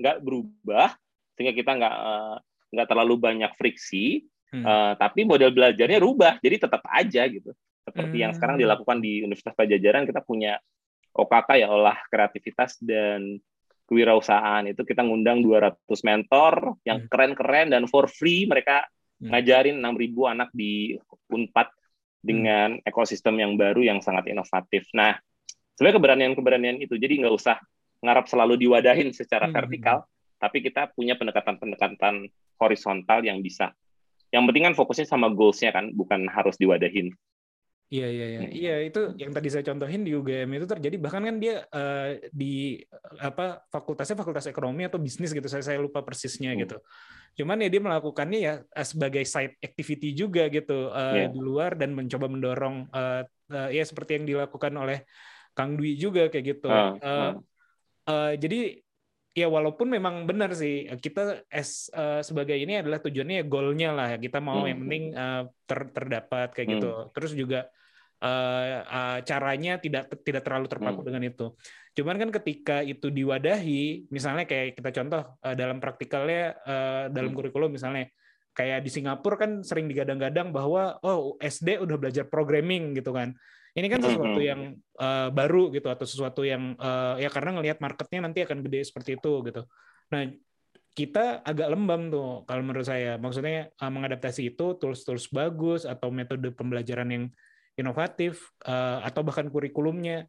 nggak berubah, sehingga kita nggak uh, nggak terlalu banyak friksi. Hmm. Uh, tapi model belajarnya rubah, jadi tetap aja gitu. Seperti yang sekarang Hmm. dilakukan di Universitas Pajajaran, kita punya OKK ya olah kreativitas dan kewirausahaan itu kita ngundang 200 mentor yang Hmm. keren-keren dan for free mereka Hmm. ngajarin 6.000 anak di Unpad dengan ekosistem yang baru yang sangat inovatif. Nah, sebenarnya keberanian-keberanian itu jadi nggak usah ngarap selalu diwadahin secara Hmm. vertikal, tapi kita punya pendekatan-pendekatan horizontal yang bisa. Yang penting kan fokusnya sama goals-nya kan, bukan harus diwadahin. Iya iya iya. Hmm. Iya itu yang tadi saya contohin di UGM itu terjadi bahkan kan dia eh, di eh, apa fakultasnya fakultas ekonomi atau bisnis gitu. Saya saya lupa persisnya Hmm. gitu. Cuman ya dia melakukannya ya eh, sebagai side activity juga gitu eh, Iya. di luar dan mencoba mendorong eh, eh, ya seperti yang dilakukan oleh Kang Dwi juga kayak gitu. Ah, Eh, ah. eh, jadi ya walaupun memang benar sih kita as eh, sebagai ini adalah tujuannya ya goalnya lah kita mau Hmm. yang penting eh, ter- terdapat kayak Hmm. gitu terus juga eh, eh, caranya tidak tidak terlalu terpaku Hmm. dengan itu cuman kan ketika itu diwadahi misalnya kayak kita contoh eh, dalam praktikalnya eh, dalam Hmm. kurikulum misalnya kayak di Singapura kan sering digadang-gadang bahwa oh SD udah belajar programming gitu kan ini kan sesuatu Mhm. yang eh, baru gitu atau sesuatu yang eh, ya karena ngelihat marketnya nanti akan gede seperti itu gitu. Nah kita agak lembam tuh kalau menurut saya. Maksudnya eh, mengadaptasi itu tools-tools bagus atau metode pembelajaran yang inovatif eh, atau bahkan kurikulumnya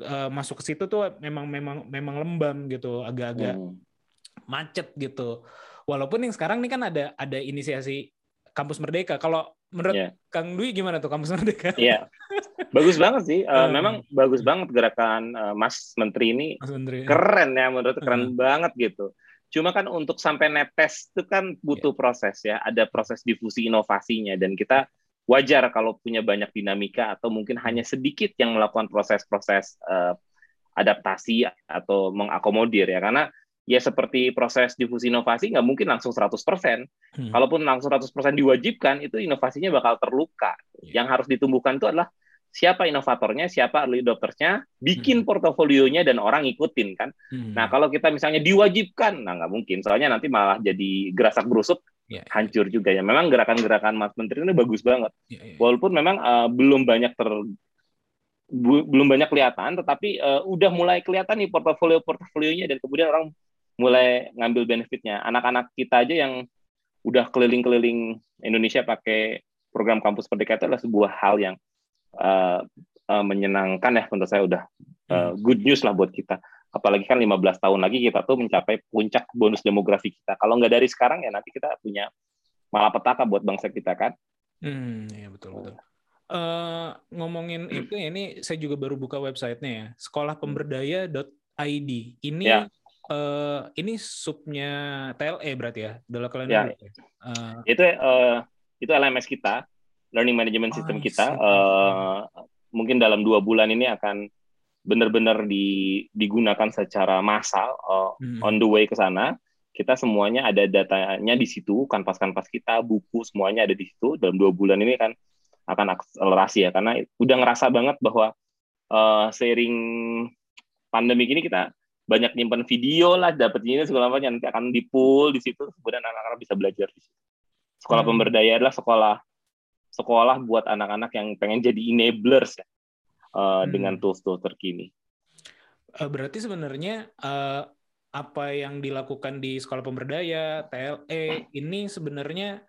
eh, masuk ke situ tuh memang memang memang lembam gitu, agak-agak Hmm. macet gitu. Walaupun yang sekarang nih kan ada ada inisiasi kampus merdeka. Kalau menurut Iya. Kang Dwi gimana tuh kampus merdeka? Iya, bagus banget sih. Eh, Hmm. memang bagus banget gerakan eh, Mas Menteri ini Mas Menteri. keren ya menurut keren Hmm. banget gitu. Cuma kan untuk sampai netes itu kan butuh proses ya, ada proses difusi inovasinya dan kita wajar kalau punya banyak dinamika atau mungkin hanya sedikit yang melakukan proses-proses eh, adaptasi atau mengakomodir ya karena ya seperti proses difusi inovasi nggak mungkin langsung 100%. Hmm. Kalaupun langsung 100% diwajibkan itu inovasinya bakal terluka. Iya. Yang harus ditumbuhkan itu adalah siapa inovatornya, siapa early adoptersnya, bikin Hmm. portofolionya dan orang ikutin kan. Hmm. Nah, kalau kita misalnya diwajibkan, nah nggak mungkin. Soalnya nanti malah jadi gerasak berusuk, Iya, iya. hancur juga ya. Memang gerakan-gerakan Mas Menteri ini bagus banget. Iya, iya. Walaupun memang eh, belum banyak ter bu- belum banyak kelihatan, tetapi eh, udah mulai kelihatan nih portofolio-portofolionya dan kemudian orang mulai ngambil benefitnya. Anak-anak kita aja yang udah keliling-keliling Indonesia pakai program kampus merdeka itu adalah sebuah hal yang eh, eh, menyenangkan ya menurut saya udah eh, good news lah buat kita. Apalagi kan 15 tahun lagi kita tuh mencapai puncak bonus demografi kita. Kalau nggak dari sekarang ya nanti kita punya malapetaka buat bangsa kita kan. Hmm, iya betul betul. Eh, ngomongin itu ya, ini saya juga baru buka websitenya ya, sekolahpemberdaya.id. Ini Ya. eh, ini subnya TLE berarti ya, Dalam kalian Ya. Eh, itu eh, itu LMS kita learning management Oh, system I kita eh, mungkin dalam dua bulan ini akan benar-benar di, digunakan secara massal eh, hmm. on the way ke sana. Kita semuanya ada datanya di situ kanvas-kanvas kita buku semuanya ada di situ. Dalam dua bulan ini kan akan akselerasi ya karena udah ngerasa banget bahwa eh, seiring pandemi ini kita banyak nyimpan video lah dapat ini segala macam nanti akan di pool di situ. Kemudian anak-anak bisa belajar di situ. Sekolah Hmm. pemberdaya adalah sekolah sekolah buat anak-anak yang pengen jadi enablers ya eh, Hmm. dengan tools-tools terkini. Eh, berarti sebenarnya eh, apa yang dilakukan di sekolah pemberdaya TLE ini sebenarnya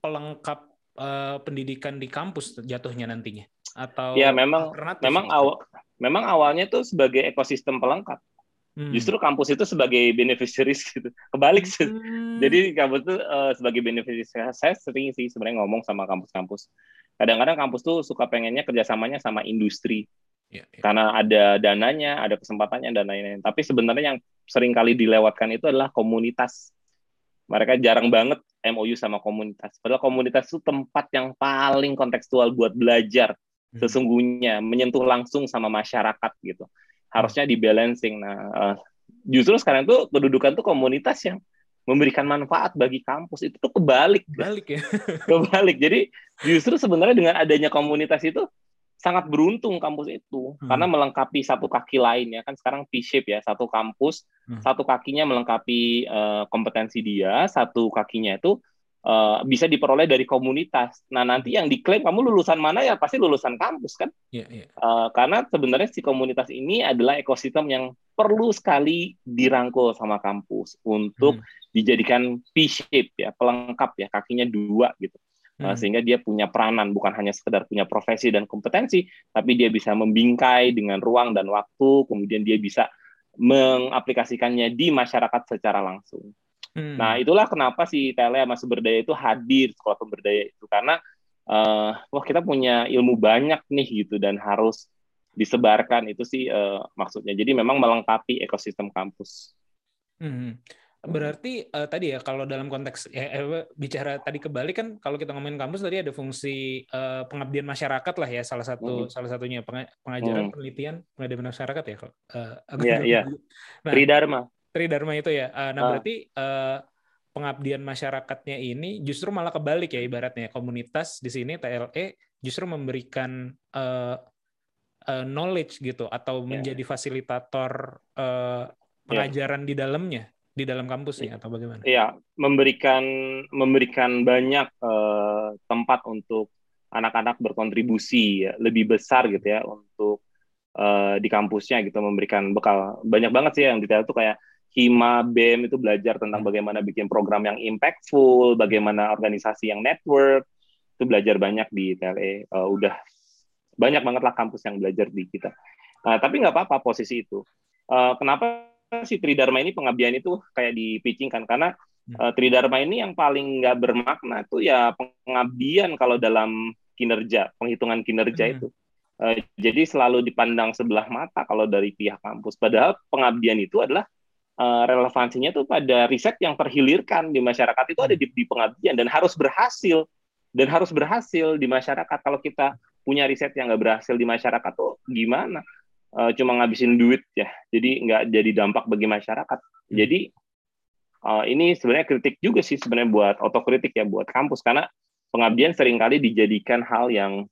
pelengkap eh, pendidikan di kampus jatuhnya nantinya? Atau ya memang memang awal memang awalnya tuh sebagai ekosistem pelengkap. Hmm. justru kampus itu sebagai beneficiaries gitu. Kebalik sih. Hmm. jadi kampus tuh eh, sebagai beneficiaries. Saya sering sih sebenarnya ngomong sama kampus-kampus kadang-kadang kampus tuh suka pengennya kerjasamanya sama industri Ya, ya. karena ada dananya ada kesempatannya dan lain-lain tapi sebenarnya yang sering kali dilewatkan itu adalah komunitas mereka jarang banget MOU sama komunitas. Padahal komunitas itu tempat yang paling kontekstual buat belajar Hmm. sesungguhnya menyentuh langsung sama masyarakat gitu. Harusnya di balancing. Nah, eh, justru sekarang tuh kedudukan tuh komunitas yang memberikan manfaat bagi kampus itu tuh kebalik, Balik ya. kebalik. Jadi justru sebenarnya dengan adanya komunitas itu sangat beruntung kampus itu Hmm. karena melengkapi satu kaki lain ya kan sekarang T-shape ya satu kampus Hmm. satu kakinya melengkapi eh, kompetensi dia satu kakinya itu eh, bisa diperoleh dari komunitas nah nanti yang diklaim kamu lulusan mana ya pasti lulusan kampus kan Iya, iya. Eh, karena sebenarnya si komunitas ini adalah ekosistem yang perlu sekali dirangkul sama kampus untuk Hmm. Dijadikan P-shape ya pelengkap ya kakinya dua gitu Uh, Hmm. sehingga dia punya peranan bukan hanya sekedar punya profesi dan kompetensi tapi dia bisa membingkai dengan ruang dan waktu kemudian dia bisa mengaplikasikannya di masyarakat secara langsung. Hmm. Nah itulah kenapa si TLE sama Sumber itu hadir sekolah pemberdaya itu karena eh, wah kita punya ilmu banyak nih gitu dan harus disebarkan itu sih eh, maksudnya. Jadi memang melengkapi ekosistem kampus. Hmm. Berarti eh, tadi ya kalau dalam konteks ya, eh, bicara tadi kebalik kan kalau kita ngomongin kampus tadi ada fungsi eh, pengabdian masyarakat lah ya salah satu Mhm. salah satunya Penga- pengajaran Hmm. penelitian pengabdian masyarakat ya kalau aku Iya, iya. Nah, Tridharma. Tridharma itu ya. Eh, nah Ah. berarti eh, pengabdian masyarakatnya ini justru malah kebalik ya ibaratnya komunitas di sini TLE justru memberikan eh, eh, knowledge gitu atau Ya. menjadi fasilitator eh, pengajaran di dalamnya di dalam kampusnya atau bagaimana? Iya, memberikan memberikan banyak eh, tempat untuk anak-anak berkontribusi ya, lebih besar gitu ya untuk eh, di kampusnya gitu memberikan bekal banyak banget sih yang detail tuh kayak Hima BEM itu belajar tentang bagaimana bikin program yang impactful, bagaimana organisasi yang network itu belajar banyak di TLE. Eh, udah banyak banget lah kampus yang belajar di kita. Nah, tapi nggak apa-apa posisi itu. Eh, kenapa si Tridharma ini pengabdian itu kayak di pitching kan karena Hmm. uh, Tridharma ini yang paling nggak bermakna tuh ya pengabdian kalau dalam kinerja penghitungan kinerja Hmm. itu. Uh, jadi selalu dipandang sebelah mata kalau dari pihak kampus. Padahal pengabdian itu adalah uh, relevansinya tuh pada riset yang terhilirkan di masyarakat itu ada di, di pengabdian dan harus berhasil dan harus berhasil di masyarakat. Kalau kita punya riset yang nggak berhasil di masyarakat tuh gimana uh, cuma ngabisin duit ya. Jadi nggak jadi dampak bagi masyarakat. Jadi uh, ini sebenarnya kritik juga sih sebenarnya buat otokritik ya buat kampus. Karena pengabdian sering kali dijadikan hal yang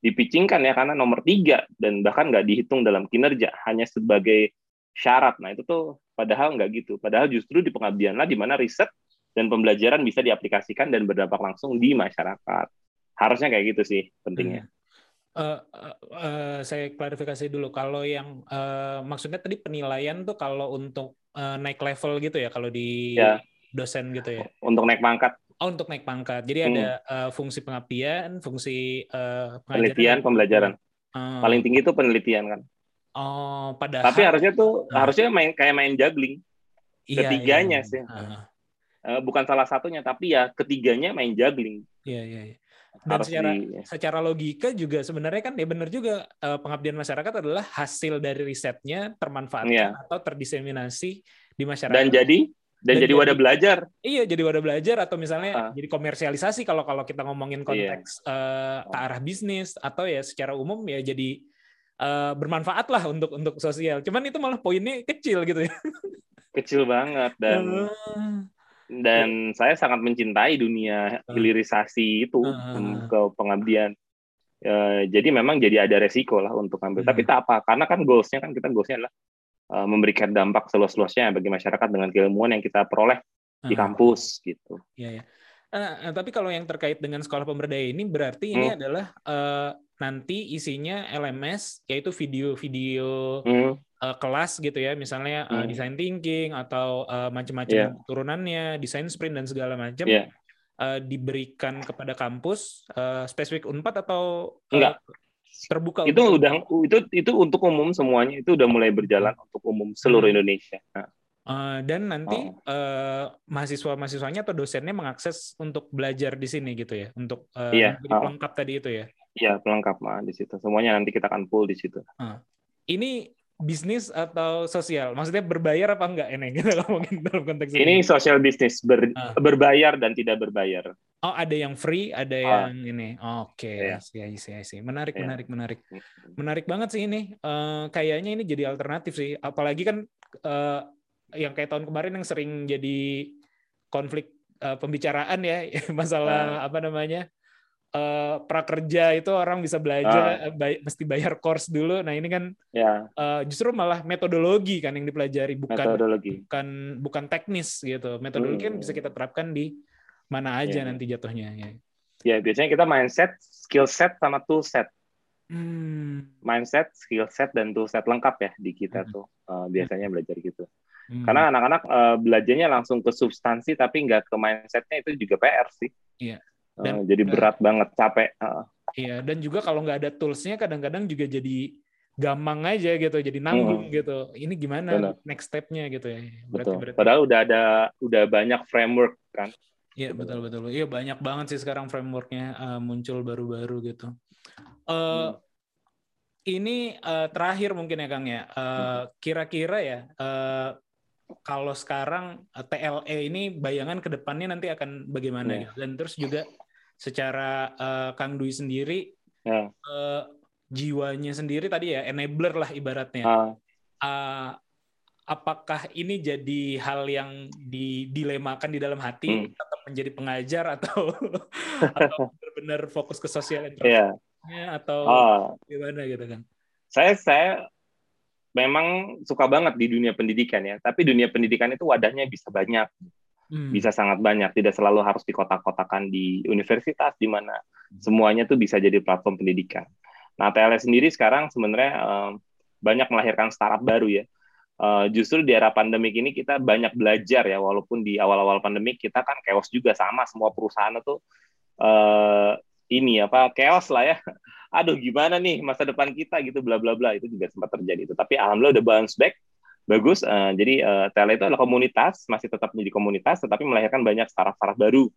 dipicingkan ya karena nomor tiga dan bahkan nggak dihitung dalam kinerja hanya sebagai syarat. Nah itu tuh padahal nggak gitu. Padahal justru di pengabdian lah di mana riset dan pembelajaran bisa diaplikasikan dan berdampak langsung di masyarakat. Harusnya kayak gitu sih pentingnya Eh, eh, eh, saya klarifikasi dulu kalau yang eh, maksudnya tadi penilaian tuh kalau untuk eh, naik level gitu ya kalau di Ya. dosen gitu ya. untuk naik pangkat Oh untuk naik pangkat. Jadi Hmm. ada eh, fungsi pengabdian, fungsi eh, pengajaran. penelitian pembelajaran Eh, paling tinggi itu penelitian kan Oh padahal. tapi harusnya tuh Ah. harusnya main kayak main juggling iya, ketiganya iya. sih. Ah, Eh, bukan salah satunya tapi ya ketiganya main juggling Iya iya. iya. Dan harus secara di secara logika juga sebenarnya kan ya benar juga eh, pengabdian masyarakat adalah hasil dari risetnya termanfaatkan Iya. atau terdiseminasi di masyarakat. dan jadi dan, Dan jadi wadah belajar Iya, jadi wadah belajar atau misalnya Ah. jadi komersialisasi kalau kalau kita ngomongin Iya. konteks eh, ke arah bisnis atau ya secara umum ya jadi eh, bermanfaat lah untuk untuk sosial. Cuman itu malah poinnya kecil gitu ya. kecil banget dan Ah. Dan saya sangat mencintai dunia Ah. hilirisasi itu Ah. em, ke pengabdian Eh, jadi memang jadi ada resiko lah untuk ambil Hmm. tapi tak apa karena kan goalsnya kan kita goalsnya adalah eh, memberikan dampak seluas-luasnya bagi masyarakat dengan keilmuan yang kita peroleh di Ah. kampus gitu Iya, ya. Eh, eh, tapi kalau yang terkait dengan sekolah pemberdaya ini berarti ini Hmm. adalah eh, nanti isinya LMS yaitu video-video Hmm, eh, kelas gitu ya, misalnya Hmm. design thinking atau eh, macam-macam Iya. turunannya, desain sprint dan segala macam Iya. eh, diberikan kepada kampus eh, spesifik Unpad atau Enggak. terbuka itu untuk- udah itu itu untuk umum semuanya itu udah mulai berjalan untuk umum seluruh Hmm. Indonesia Nah, dan nanti Oh. eh, mahasiswa-mahasiswanya atau dosennya mengakses untuk belajar di sini gitu ya, untuk eh, Iya, menjadi oh. pelengkap tadi itu ya. Iya pelengkap mah di situ semuanya nanti kita akan full di situ Ini bisnis atau sosial? Maksudnya berbayar apa enggak ini kita ngomongin dalam konteks Ini social business ber- Ah. berbayar dan tidak berbayar. Oh, ada yang free, ada Ah. yang ini. Oke, Iya. I see, I see, I see. Menarik, Iya. menarik, menarik. Menarik banget sih ini. Eh, kayaknya ini jadi alternatif sih. Apalagi kan eh, yang kayak tahun kemarin yang sering jadi konflik eh, pembicaraan ya, masalah apa namanya eh, prakerja itu orang bisa belajar, eh, bay- mesti bayar course dulu. Nah ini kan Ya, eh, justru malah metodologi kan yang dipelajari, bukan metodologi. bukan bukan teknis gitu. Metodologi kan Hmm. bisa kita terapkan di mana aja Iya. nanti jatuhnya. Ya. Ya, biasanya kita mindset, skill set sama tool set. Hmm. Mindset, skill set dan tool set lengkap ya di kita Hmm. tuh. Eh, biasanya belajar gitu. Hmm. Karena anak-anak eh, belajarnya langsung ke substansi tapi nggak ke mindsetnya itu juga PR sih. Iya. Dan- jadi berat banget, capek. Iya, dan juga kalau nggak ada toolsnya kadang-kadang juga jadi gampang aja gitu, jadi nanggung gitu. Ini gimana Benar. next step-nya gitu ya. Berarti, betul. berarti. Padahal udah ada udah banyak framework kan. Iya betul betul. Iya banyak banget sih sekarang frameworknya uh, muncul baru-baru gitu. Eh, Ini eh, terakhir mungkin ya Kang ya. Eh, Kira-kira ya eh, kalau sekarang TLE ini bayangan ke depannya nanti akan bagaimana gitu. Dan terus juga secara eh, Kang Dwi sendiri Ya. eh, jiwanya sendiri tadi ya enabler lah ibaratnya. Ah, Uh, apakah ini jadi hal yang didilemakan di dalam hati Hmm. tetap menjadi pengajar atau atau benar-benar fokus ke sosial Iya. enterprise-nya atau Ah, gimana gitu kan? saya saya memang suka banget di dunia pendidikan ya. Tapi dunia pendidikan itu wadahnya bisa banyak, Hmm. bisa sangat banyak. Tidak selalu harus di kotak-kotakan di universitas di mana semuanya tuh bisa jadi platform pendidikan. Nah, TLS sendiri sekarang sebenarnya eh, banyak melahirkan startup baru ya. Eh, justru di era pandemik ini kita banyak belajar ya, walaupun di awal-awal pandemik kita kan chaos juga sama semua perusahaan itu eh, ini apa chaos lah ya. Aduh gimana nih masa depan kita gitu bla bla bla itu juga sempat terjadi. Tapi alhamdulillah udah bounce back bagus. Eh, jadi eh, Tele itu adalah komunitas masih tetap menjadi komunitas, tetapi melahirkan banyak startup-startup baru.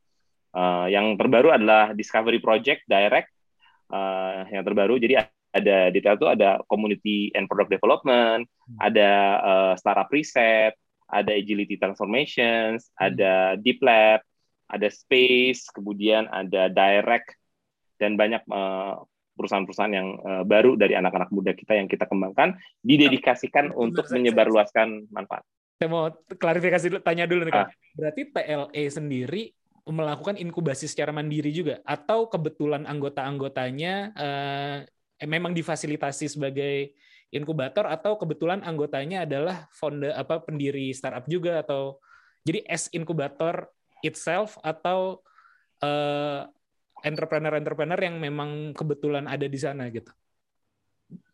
Eh, yang terbaru adalah Discovery Project Direct eh, yang terbaru. Jadi ada detail itu ada community and product development, ada eh, startup reset, ada agility transformations, ada deep lab, ada space, kemudian ada direct dan banyak eh, perusahaan-perusahaan yang eh, baru dari anak-anak muda kita yang kita kembangkan didedikasikan Bentar, untuk saya- menyebarluaskan manfaat. Saya mau klarifikasi dulu, tanya dulu nih Ah. Berarti TLE sendiri melakukan inkubasi secara mandiri juga atau kebetulan anggota-anggotanya eh, memang difasilitasi sebagai inkubator atau kebetulan anggotanya adalah founder apa pendiri startup juga atau jadi as inkubator itself atau eh, entrepreneur-entrepreneur yang memang kebetulan ada di sana gitu.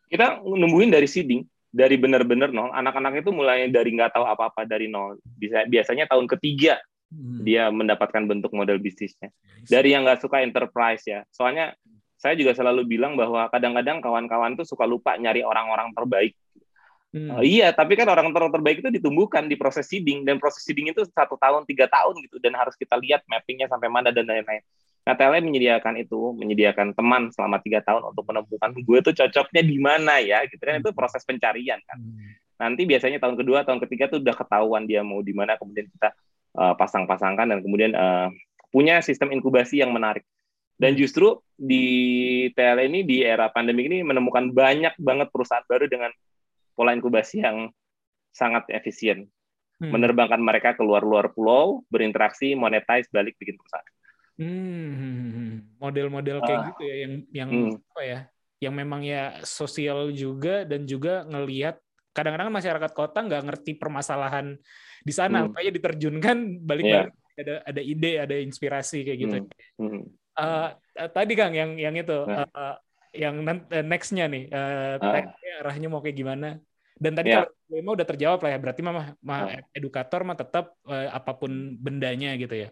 Kita numbuhin dari seeding, dari benar-benar nol. Anak-anak itu mulai dari nggak tahu apa-apa dari nol. Bisa biasanya tahun ketiga Hmm. dia mendapatkan bentuk model bisnisnya. Dari yang nggak suka enterprise ya. Soalnya saya juga selalu bilang bahwa kadang-kadang kawan-kawan tuh suka lupa nyari orang-orang terbaik. Hmm. Oh, iya, tapi kan orang ter- terbaik itu ditumbuhkan di proses seeding dan proses seeding itu satu tahun tiga tahun gitu dan harus kita lihat mappingnya sampai mana dan lain-lain. Nah, menyediakan itu, menyediakan teman selama tiga tahun untuk menemukan gue tuh cocoknya di mana ya, gitu kan itu proses pencarian kan. Hmm. Nanti biasanya tahun kedua, tahun ketiga tuh udah ketahuan dia mau di mana, kemudian kita uh, pasang-pasangkan dan kemudian uh, punya sistem inkubasi yang menarik. Dan justru di TLE ini di era pandemi ini menemukan banyak banget perusahaan baru dengan pola inkubasi yang sangat efisien. Hmm. Menerbangkan mereka keluar luar pulau, berinteraksi, monetize, balik bikin perusahaan. Hmm, model-model kayak Ah. gitu ya yang yang Hmm. apa ya? Yang memang ya sosial juga dan juga ngelihat kadang-kadang masyarakat kota nggak ngerti permasalahan di sana, Hmm. makanya diterjunkan balik-balik ada ada ide, ada inspirasi kayak gitu. Hmm. Hmm. Eh, tadi Kang yang yang itu Nah. eh, yang next-nya nih Ah. tag-nya arahnya mau kayak gimana? Dan tadi Ya. kalau Lemo udah terjawab lah ya, berarti mah, mah Ah. edukator mah tetap eh, apa pun bendanya gitu ya.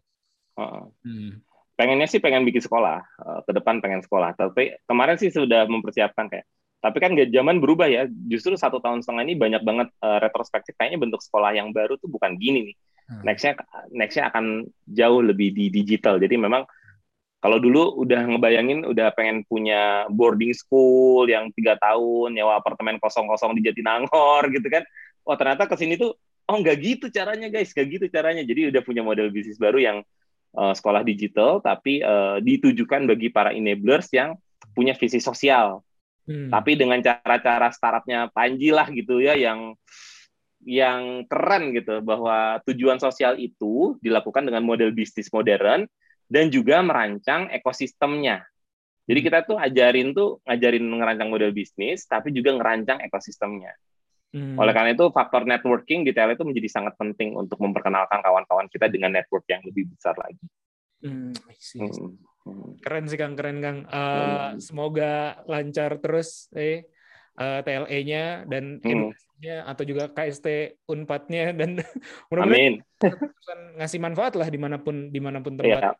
Heeh. Hmm. Pengennya sih pengen bikin sekolah eh, ke depan pengen sekolah tapi kemarin sih sudah mempersiapkan kayak tapi kan gak zaman berubah ya justru satu tahun setengah ini banyak banget eh, retrospektif kayaknya bentuk sekolah yang baru tuh bukan gini nih Hmm. nextnya nextnya akan jauh lebih di digital jadi memang Kalau dulu udah ngebayangin udah pengen punya boarding school yang tiga tahun, nyewa apartemen kosong-kosong di Jatinangor gitu kan. Wah ternyata ke sini tuh, oh nggak gitu caranya guys, nggak gitu caranya. Jadi udah punya model bisnis baru yang uh, sekolah digital, tapi uh, ditujukan bagi para enablers yang punya visi sosial. Hmm. Tapi dengan cara-cara startupnya Panji lah gitu ya, yang yang keren gitu bahwa tujuan sosial itu dilakukan dengan model bisnis modern dan juga merancang ekosistemnya. Jadi kita tuh ajarin tuh ngajarin ngerancang model bisnis, tapi juga ngerancang ekosistemnya. Hmm. Oleh karena itu faktor networking di TL itu menjadi sangat penting untuk memperkenalkan kawan-kawan kita dengan network yang lebih besar lagi. Hmm, hmm, hmm. Keren sih Kang, keren Kang. Uh, semoga lancar terus eh uh, TLE-nya dan hmm. atau juga KST Unpadnya dan mudah-mudahan ngasih manfaat lah di mana pun di mana pun tempat. Yeah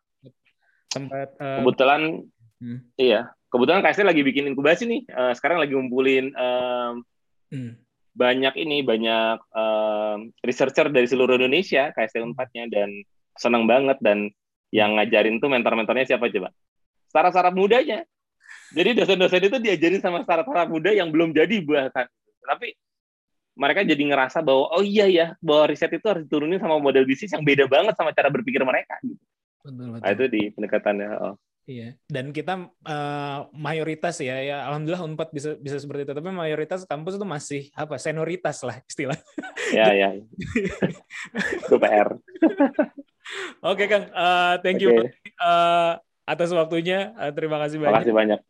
tempat uh, kebetulan hmm. iya kebetulan KST lagi bikin inkubasi nih uh, sekarang lagi ngumpulin um, hmm. Banyak ini banyak um, researcher dari seluruh Indonesia KST Unpadnya dan senang banget dan yang ngajarin tuh mentor-mentornya siapa coba startup-startup mudanya jadi dosen-dosen itu diajarin sama startup-startup muda yang belum jadi bahkan tapi mereka jadi ngerasa bahwa oh iya ya bahwa riset itu harus diturunin sama model bisnis yang beda banget sama cara berpikir mereka gitu. Betul, betul. Nah, itu di pendekatannya. Oh. Iya. Dan kita uh, mayoritas ya, ya alhamdulillah Unpad bisa bisa seperti itu. Tapi mayoritas kampus itu masih apa? Senioritas lah istilah. Ya, ya. itu PR. Oke, Kang. Uh, thank you okay. uh, atas waktunya. Uh, terima kasih banyak. Terima kasih banyak.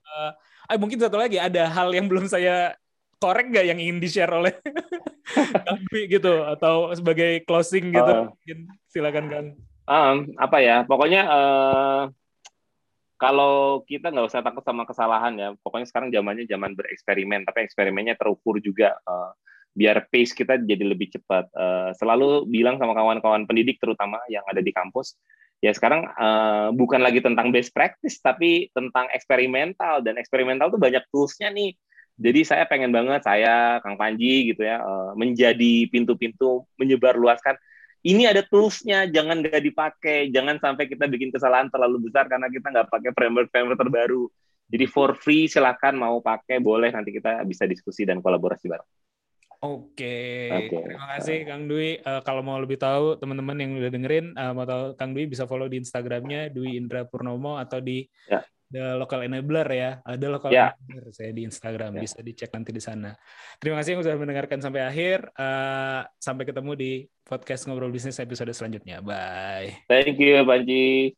Uh, mungkin satu lagi ada hal yang belum saya korek nggak yang ingin di-share oleh Kang Dwi gitu atau sebagai closing gitu. Uh, silakan Kang um, apa ya pokoknya uh, kalau kita nggak usah takut sama kesalahan ya pokoknya sekarang zamannya zaman bereksperimen tapi eksperimennya terukur juga uh, biar pace kita jadi lebih cepat. Uh, selalu bilang sama kawan-kawan pendidik terutama yang ada di kampus ya sekarang uh, bukan lagi tentang best practice tapi tentang eksperimental dan eksperimental tuh banyak toolsnya nih. Jadi saya pengen banget saya Kang Panji gitu ya uh, menjadi pintu-pintu menyebar luaskan ini ada toolsnya, jangan nggak dipakai, jangan sampai kita bikin kesalahan terlalu besar karena kita nggak pakai framework-framework terbaru. Jadi for free silakan mau pakai boleh nanti kita bisa diskusi dan kolaborasi bareng. Oke, okay. terima kasih Kang Dwi. Uh, kalau mau lebih tahu teman-teman yang udah dengerin, uh, mau tahu Kang Dwi bisa follow di Instagramnya Dwi Indra Purnomo atau di ya. The Local Enabler ya. Ada Local yeah. Enabler saya di Instagram, yeah. bisa dicek nanti di sana. Terima kasih yang sudah mendengarkan sampai akhir. Uh, sampai ketemu di podcast Ngobrol Bisnis episode selanjutnya. Bye. Thank you, Panji.